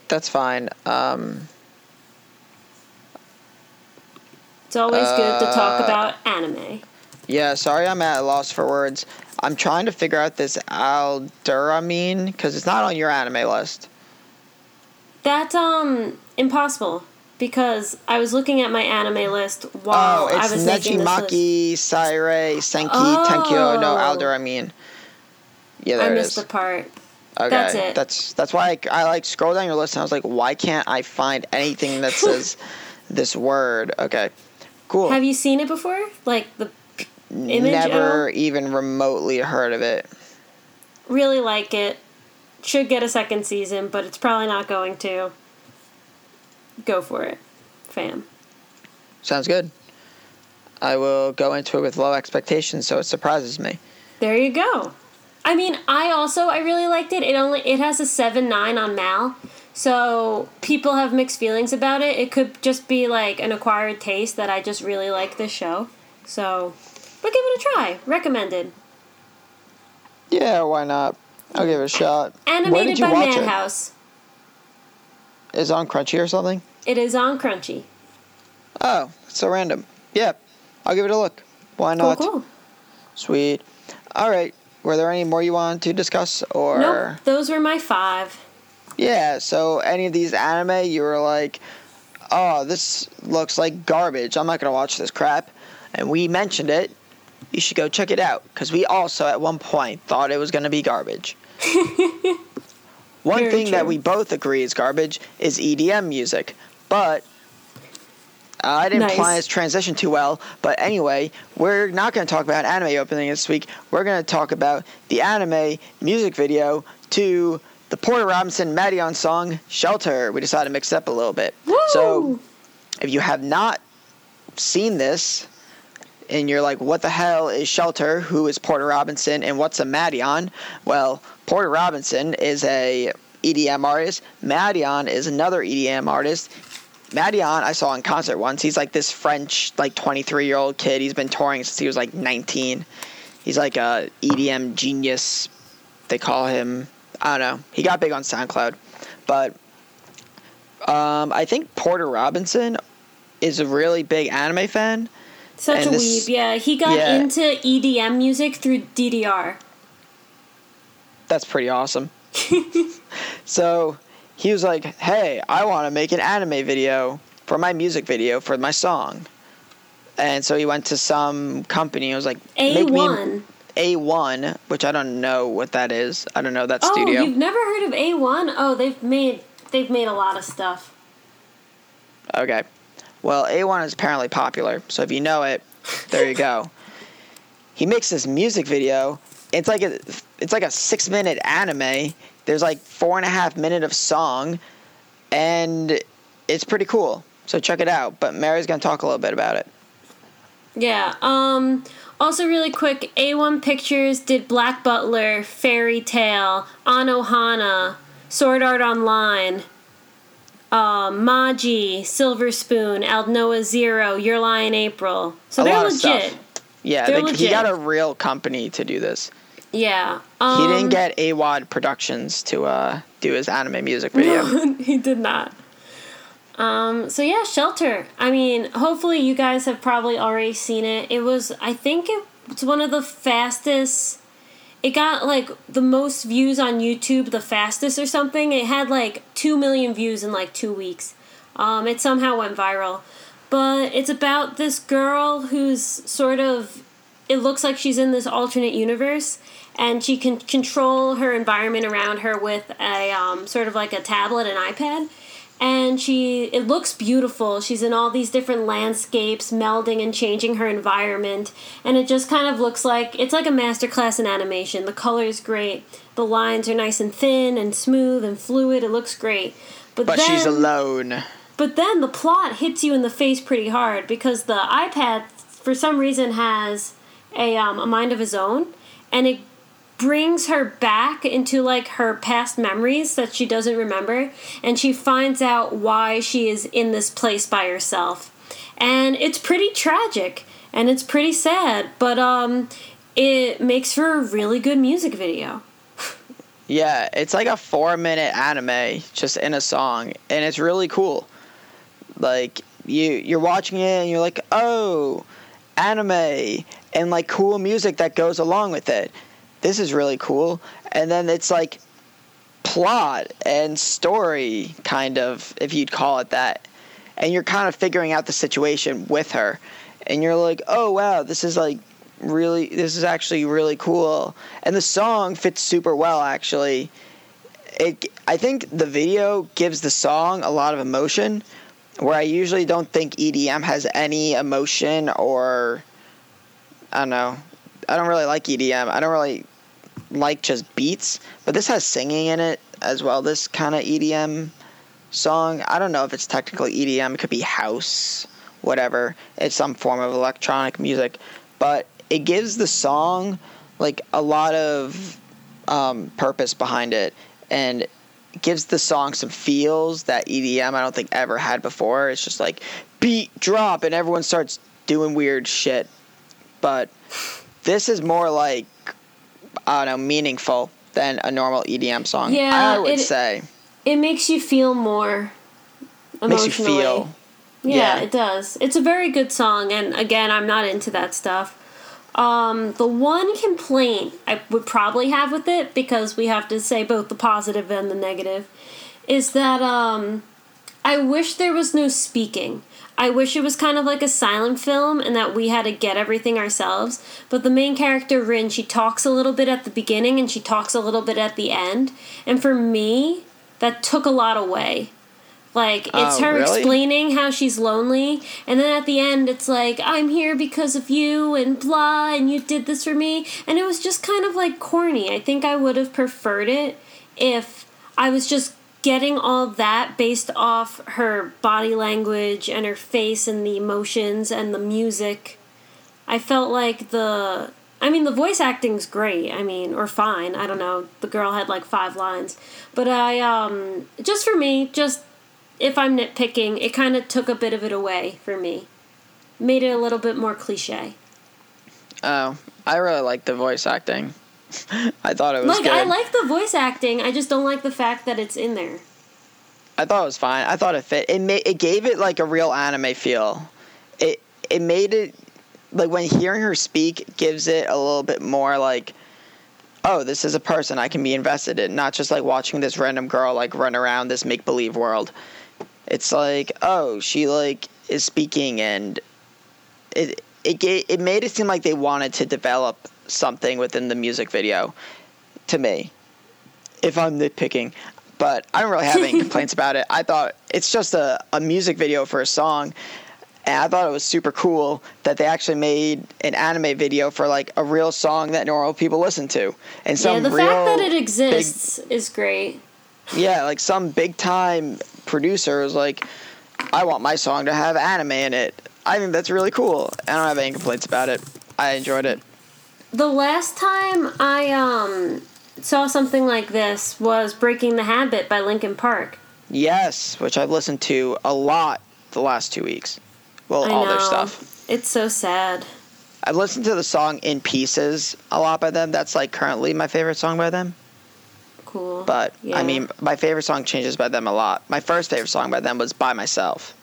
That's fine. Um, it's always good to talk Uh, about anime. Yeah, sorry I'm at a loss for words. I'm trying to figure out this Alderamin because it's not on your anime list. That's um impossible because I was looking at my anime list while oh, I it's was making this list. Nejimaki Seirei Senki Oh. Tenkyo no Alderamin. Yeah, I there it missed is. the part. Okay, That's it. That's that's why I, I like scroll down your list and I was like, why can't I find anything that says this word? Okay, cool. Have you seen it before? Like the image? Never even remotely heard of it. really like it. Should get a second season, but it's probably not going to. Go for it, fam. Sounds good. I will go into it with low expectations, so it surprises me. There you go. I mean, I also I really liked it. It only it has a seven nine on Mal, so people have mixed feelings about it. It could just be like an acquired taste that I just really like this show. So, but give it a try. Recommended. Yeah, why not? I'll give it a shot. Where Animated did you by watch Madhouse. it? Is it on Crunchy or something? It is on Crunchy. Oh, so random. Yeah, I'll give it a look. Why not? Cool, cool. Sweet. All right. Were there any more you wanted to discuss, or? Nope, those were my five. Yeah. So any of these anime, you were like, "Oh, this looks like garbage. I'm not gonna watch this crap," and we mentioned it. You should go check it out because we also at one point thought it was gonna be garbage. one Very thing that we both agree is garbage is EDM music, but. Uh, I didn't Nice. plan this transition too well, but anyway, we're not going to talk about anime opening this week. We're going to talk about the anime music video to the Porter Robinson Madeon song "Shelter." We decided to mix it up a little bit. So, if you have not seen this, and you're like, "What the hell is Shelter? Who is Porter Robinson? And what's a Madeon?" Well, Porter Robinson is a EDM artist. Madeon is another EDM artist. Madeon, I saw in concert once. He's like this French, like 23 year old kid. He's been touring since he was like 19. He's like a EDM genius. They call him. I don't know. He got big on SoundCloud, but um, I think Porter Robinson is a really big anime fan. Such and a this- weeb. Yeah, he got yeah. into EDM music through DDR. That's pretty awesome. so he was like, "Hey, I want to make an anime video for my music video for my song." And so he went to some company. and was like, A "Make me one. A1, which I don't know what that is. I don't know that Oh, studio. you've never heard of A one? Oh, they've made they've made a lot of stuff. Okay. Well, A1 is apparently popular, so if you know it, there you go. He makes this music video. It's like a it's like a six minute anime. There's like four and a half minute of song, and it's pretty cool. So check it out. But Mary's gonna talk a little bit about it. Yeah. Um. Also, really quick, A1 Pictures did Black Butler, Fairy Tail, Anohana, Sword Art Online, uh, Magi, Silver Spoon, Aldnoah Zero, Your Lie in April. So A they're legit. Yeah, They're they, he got a real company to do this. Yeah. Um, He didn't get AWAD Productions to uh, do his anime music video. he did not. Um, so yeah, Shelter. I mean, hopefully you guys have probably already seen it. It was, I think it, it's one of the fastest. It got like the most views on YouTube, the fastest or something. It had like two million views in like two weeks. Um, it somehow went viral. but it's about this girl who's sort of it looks like she's in this alternate universe and she can control her environment around her with a um, sort of like a tablet and ipad and she it looks beautiful. She's in all these different landscapes melding and changing her environment. And it just kind of looks like it's like a masterclass in animation. The color is great. The lines are nice and thin and smooth and fluid. It looks great. But, But then, she's alone. but then the plot hits you in the face pretty hard because the ipad for some reason has a, um, a mind of his own. And it brings her back into like her past memories that she doesn't remember and she finds out why she is in this place by herself and it's pretty tragic and it's pretty sad but um it makes for a really good music video Yeah, it's like a four minute anime just in a song, and it's really cool. Like you, you're watching it and you're like, oh, anime, and like cool music that goes along with it. This is really cool. And then it's like plot and story, kind of, if you'd call it that. And you're kind of figuring out the situation with her, and you're like, oh wow, this is like really this is actually really cool and the song fits super well actually it i think the video gives the song a lot of emotion where i usually don't think edm has any emotion or i don't know i don't really like edm i don't really like just beats but this has singing in it as well this kind of edm song i don't know if it's technically edm it could be house whatever it's some form of electronic music but it gives the song like a lot of um, purpose behind it and gives the song some feels that EDM I don't think ever had before. It's just like beat drop and everyone starts doing weird shit. But this is more like I don't know meaningful than a normal EDM song. Yeah, I would it- say it makes you feel more makes you feel. Yeah, Yeah. it does. It's a very good song, and again, I'm not into that stuff. Um, the one complaint I would probably have with it, because we have to say both the positive and the negative, is that um, I wish there was no speaking. I wish it was kind of like a silent film and that we had to get everything ourselves. But the main character, Rin, she talks a little bit at the beginning and she talks a little bit at the end. And for me, that took a lot away. Like, it's Oh, her really? explaining how she's lonely, and then at the end, it's like, I'm here because of you, and blah, and you did this for me. And it was just kind of like corny. I think I would have preferred it if I was just getting all that based off her body language and her face and the emotions and the music. I felt like the. I mean, the voice acting's great. I mean, or fine. I don't know. The girl had like five lines. But I, um. Just for me, just if I'm nitpicking, it kind of took a bit of it away for me. Made it a little bit more cliche. Oh, I really like the voice acting. I thought it was Like, good. I like the voice acting, I just don't like the fact that it's in there. I thought it was fine. I thought it fit. It made it gave it like a real anime feel. It it made it like when hearing her speak gives it a little bit more like oh, this is a person I can be invested in, not just like watching this random girl like run around this make believe world. It's like, oh, she like is speaking and it it gave, it made it seem like they wanted to develop something within the music video to me. If I'm nitpicking, but I don't really have any complaints about it. I thought it's just a, a music video for a song. And I thought it was super cool that they actually made an anime video for like a real song that normal people listen to. And some yeah, the fact that it big- exists is great. yeah, like some big time producer was like, I want my song to have anime in it. I think that's really cool. I don't have any complaints about it. I enjoyed it. The last time I um saw something like this was Breaking the Habit by Linkin Park. Yes, which I've listened to a lot the last two weeks. Well, I all know. their stuff. It's so sad. I've listened to the song In Pieces a lot by them. That's like currently my favorite song by them. Cool. But Yeah. I mean, my favorite song changes by them a lot. My first favorite song by them was By Myself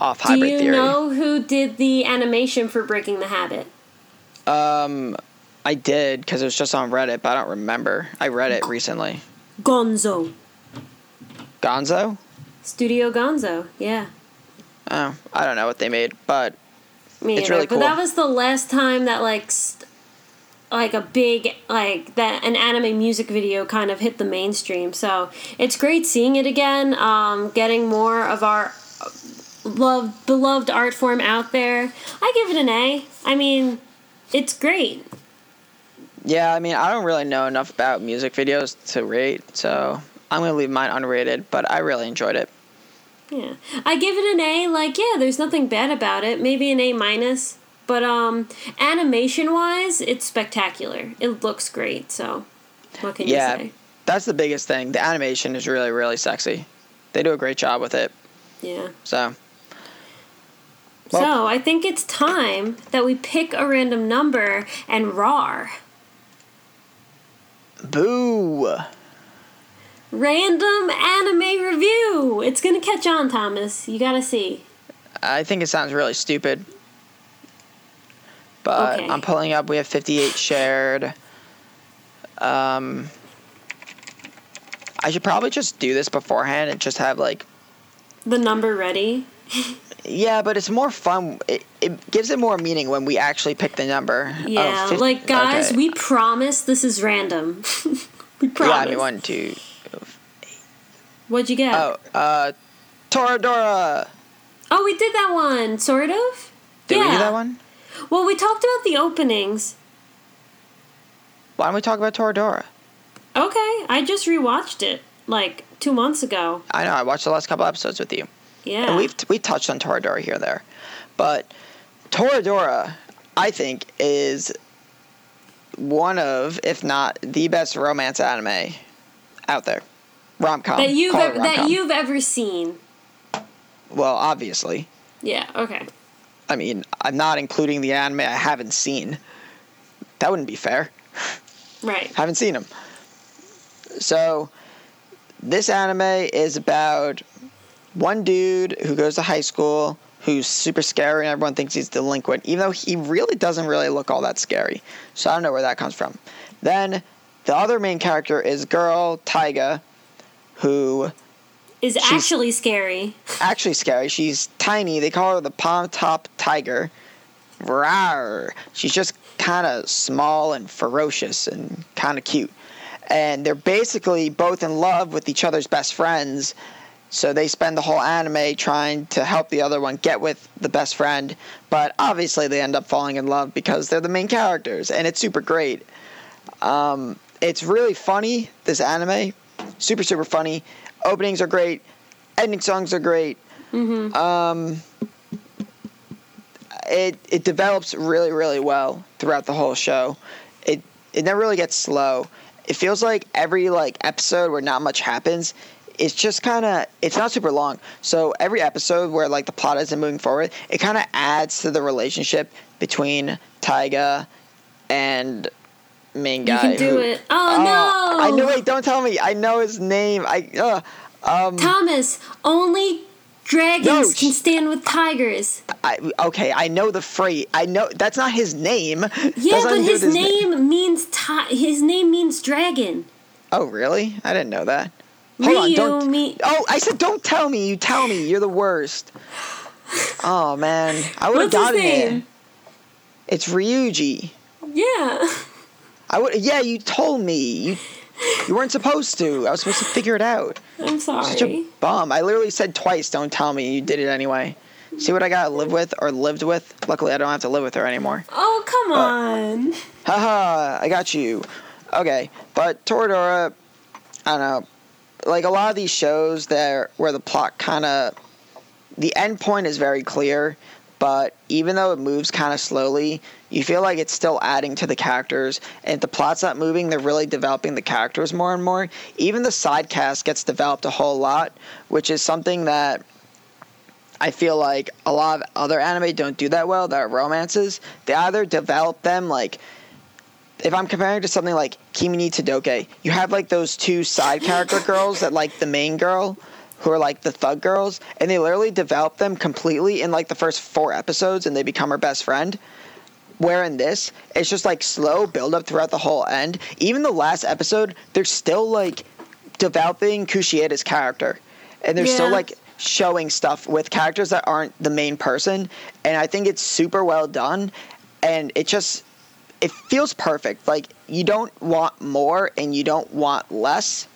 off Do Hybrid Theory. Do you know who did the animation for Breaking the Habit? Um, I did because it was just on Reddit, but I don't remember. I read it recently. Gonzo. Gonzo? Studio Gonzo. Yeah. Oh, I don't know what they made, but Me It's either. really cool. But that was the last time that like st- like a big like that an anime music video kind of hit the mainstream. So it's great seeing it again. Um, getting more of our loved beloved art form out there. I give it an A. I mean, it's great. Yeah, I mean, I don't really know enough about music videos to rate, so I'm gonna leave mine unrated. But I really enjoyed it. Yeah. I give it an A. Like, yeah, there's nothing bad about it. Maybe an A minus. But um, animation wise, it's spectacular. It looks great. So, what can Yeah. you say? That's the biggest thing. The animation is really, really sexy. They do a great job with it. Yeah. So Well- so I think it's time that we pick a random number and rar. Boo. Random anime review. It's gonna catch on, Thomas. You gotta see. I think it sounds really stupid. But Okay. I'm pulling up. We have 58 shared. Um, I should probably just do this beforehand and just have like, The number ready. Yeah, but it's more fun. It, it gives it more meaning when we actually pick the number. Yeah, 50 like guys, okay. we promise this is random. we Yeah, promise. I mean one, two. What'd you get? Oh, uh, Toradora. Oh, we did that one, sort of. Did yeah. we do that one? Well, we talked about the openings. Why don't we talk about Toradora? Okay, I just rewatched it like two months ago. I know I watched the last couple episodes with you. Yeah. And we've we touched on Toradora here and there, but Toradora, I think, is one of, if not the best romance anime out there. Rom com. that you've ever, that you've ever seen. Well, obviously. Yeah. Okay. I mean, I'm not including the anime I haven't seen. That wouldn't be fair. Right. haven't seen them. So, this anime is about one dude who goes to high school who's super scary and everyone thinks he's delinquent, even though he really doesn't really look all that scary. So, I don't know where that comes from. Then, the other main character is girl Taiga, who Is actually scary. actually scary. She's tiny. They call her the palm top tiger. Rawr. She's just kind of small and ferocious and kind of cute. And they're basically both in love with each other's best friends. So they spend the whole anime trying to help the other one get with the best friend. But obviously they end up falling in love because they're the main characters. And it's super great. Um, it's really funny, this anime. Super, super funny. Openings are great. Ending songs are great. Um, it it develops really really well throughout the whole show. It it never really gets slow. It feels like every like episode where not much happens, it's just kind of it's not super long. So every episode where like the plot isn't moving forward, it kind of adds to the relationship between Taiga and main guy. You can do who- it. Oh, no! I know. Wait, don't tell me. I know his name. I. Uh, um. Thomas, only dragons No, can sh- stand with tigers. I, okay, I know the phrase. I know that's not his name. Yeah, but do his with name means ti- his name means dragon. Oh, really? I didn't know that. Hold on, don't. me- Oh, I said don't tell me. You tell me. You're the worst. Oh man, I would have gotten name? it. It's Ryuji. Yeah. I would. Yeah, you told me. You. You weren't supposed to. I was supposed to figure it out. I'm sorry. Such a bum. I literally said twice, "Don't tell me." You did it anyway. See what I got to live with or lived with. Luckily, I don't have to live with her anymore. Oh, come on. Haha, I got you. Okay, but Toradora, I don't know. Like a lot of these shows there where the plot kind of the end point is very clear, but even though it moves kind of slowly, you feel like it's still adding to the characters. And if the plot's not moving, they're really developing the characters more and more. Even the side cast gets developed a whole lot, which is something that I feel like a lot of other anime don't do that well. That are romances. They either develop them like if I'm comparing to something like Kimi ni Todoke, you have like those two side character girls that like the main girl, who are like the thug girls, and they literally develop them completely in like the first four episodes, and they become her best friend. Where in this, it's just like slow build up throughout the whole end. Even the last episode, they're still like developing Kushieda's character, and they're still like showing stuff with characters that aren't the main person, and I think it's super well done, and it just it feels perfect. Like you don't want more and you don't want less.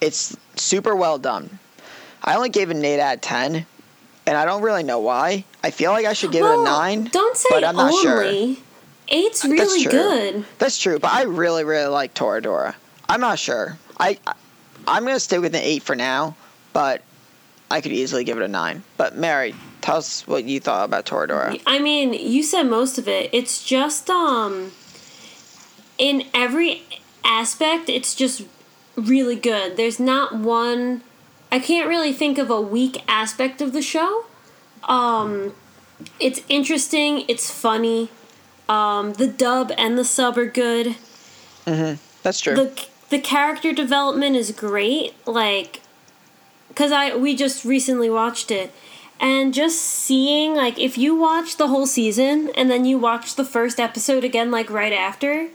It's super well done. I only gave it an eight out of ten, and I don't really know why. I feel like I should give it a nine. Don't say but I'm not sure. only. Eight's really true. good. That's true, but I really, really like Toradora. I'm not sure. I, I I'm gonna stay with an eight for now, but I could easily give it a nine. But Mary, tell us what you thought about Toradora. I mean, you said most of it. It's just um in every aspect, it's just really good. There's not one I can't really think of a weak aspect of the show. Um it's interesting, it's funny. Um the dub and the sub are good. Mhm. That's true. the the character development is great like because i we just recently watched it and just seeing like if you watch the whole season and then you watch the first episode again like right after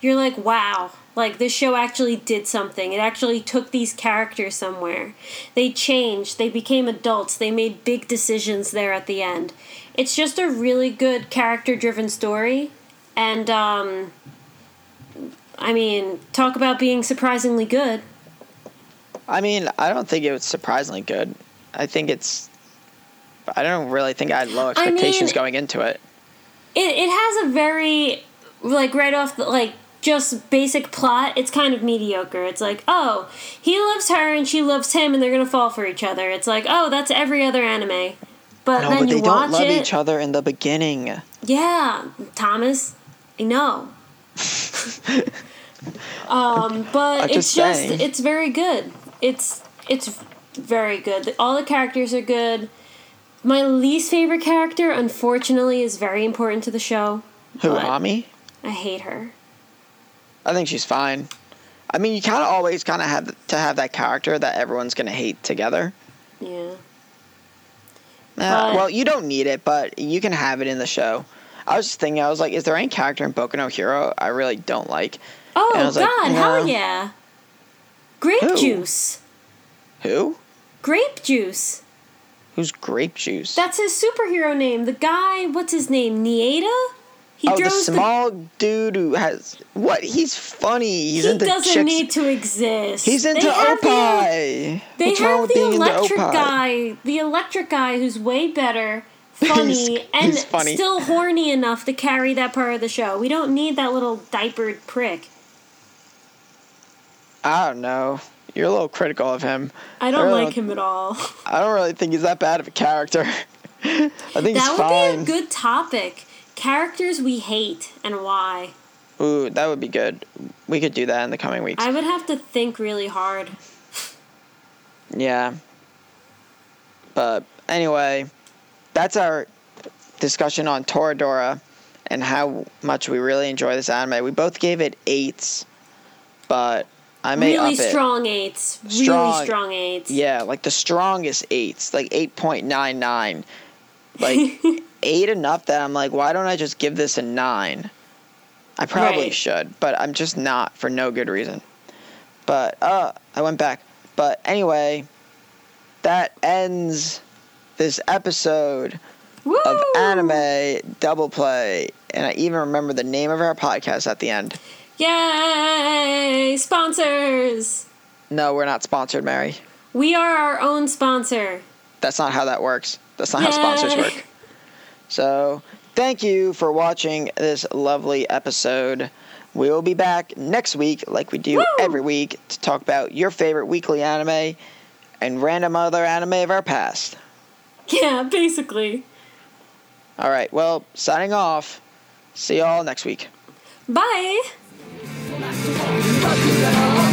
you're like wow like this show actually did something it actually took these characters somewhere they changed they became adults they made big decisions there at the end it's just a really good character driven story and um I mean, talk about being surprisingly good. I mean, I don't think it was surprisingly good. I think it's. I don't really think I had low I mean- expectations going into it. It it has a very like right off the like just basic plot. It's kind of mediocre. It's like, oh, he loves her and she loves him and they're gonna fall for each other. It's like, oh, that's every other anime. But No, then but you they watch don't love it. each other in the beginning. Yeah, Thomas. I know. um, but I'm it's just just saying. it's very good. It's it's very good. All the characters are good. My least favorite character, unfortunately, is very important to the show. Who, Ami? I hate her. I think she's fine. I mean, you kind of always kind of have to have that character that everyone's gonna hate together. Yeah. Uh, well, you don't need it, but you can have it in the show. I was just thinking, I was like, is there any character in Boku no Hero I really don't like? Oh was like, God! hell no. yeah! Grape Who? juice. Who? Grape juice. Who's Grape Juice? That's his superhero name. The guy. What's his name? Nieta. He oh, the small dude who has what? He's funny. He's he doesn't chicks. need to exist. He's into They have the- Opie. They What's have the electric guy, the electric guy who's way better, funny, He's- and he's funny. still horny enough to carry that part of the show. We don't need that little diapered prick. I don't know. You're a little critical of him. I don't really like him at all. I don't really think he's that bad of a character. I think that would fine. be a good topic. Characters we hate and why. Ooh, that would be good. We could do that in the coming weeks. I would have to think really hard. Yeah. But anyway, that's our discussion on Toradora and how much we really enjoy this anime. We both gave it eights, but I may really up it. strong eights. Strong. Really strong eights. Yeah, like the strongest eights, like eight point nine nine. Like eight enough that I'm like, why don't I just give this a nine? I probably Right. should, but I'm just not for no good reason. But uh I went back. But anyway, that ends this episode Woo! of anime double play. And I even remember the name of our podcast at the end. Yay! Sponsors! No, we're not sponsored, Mary. We are our own sponsor. That's not how that works. That's not how sponsors work. So, thank you for watching this lovely episode. We will be back next week, like we do Woo! every week, to talk about your favorite weekly anime and random other anime of our past. Yeah, basically. All right, well, signing off. See y'all next week. Bye! Fuck you,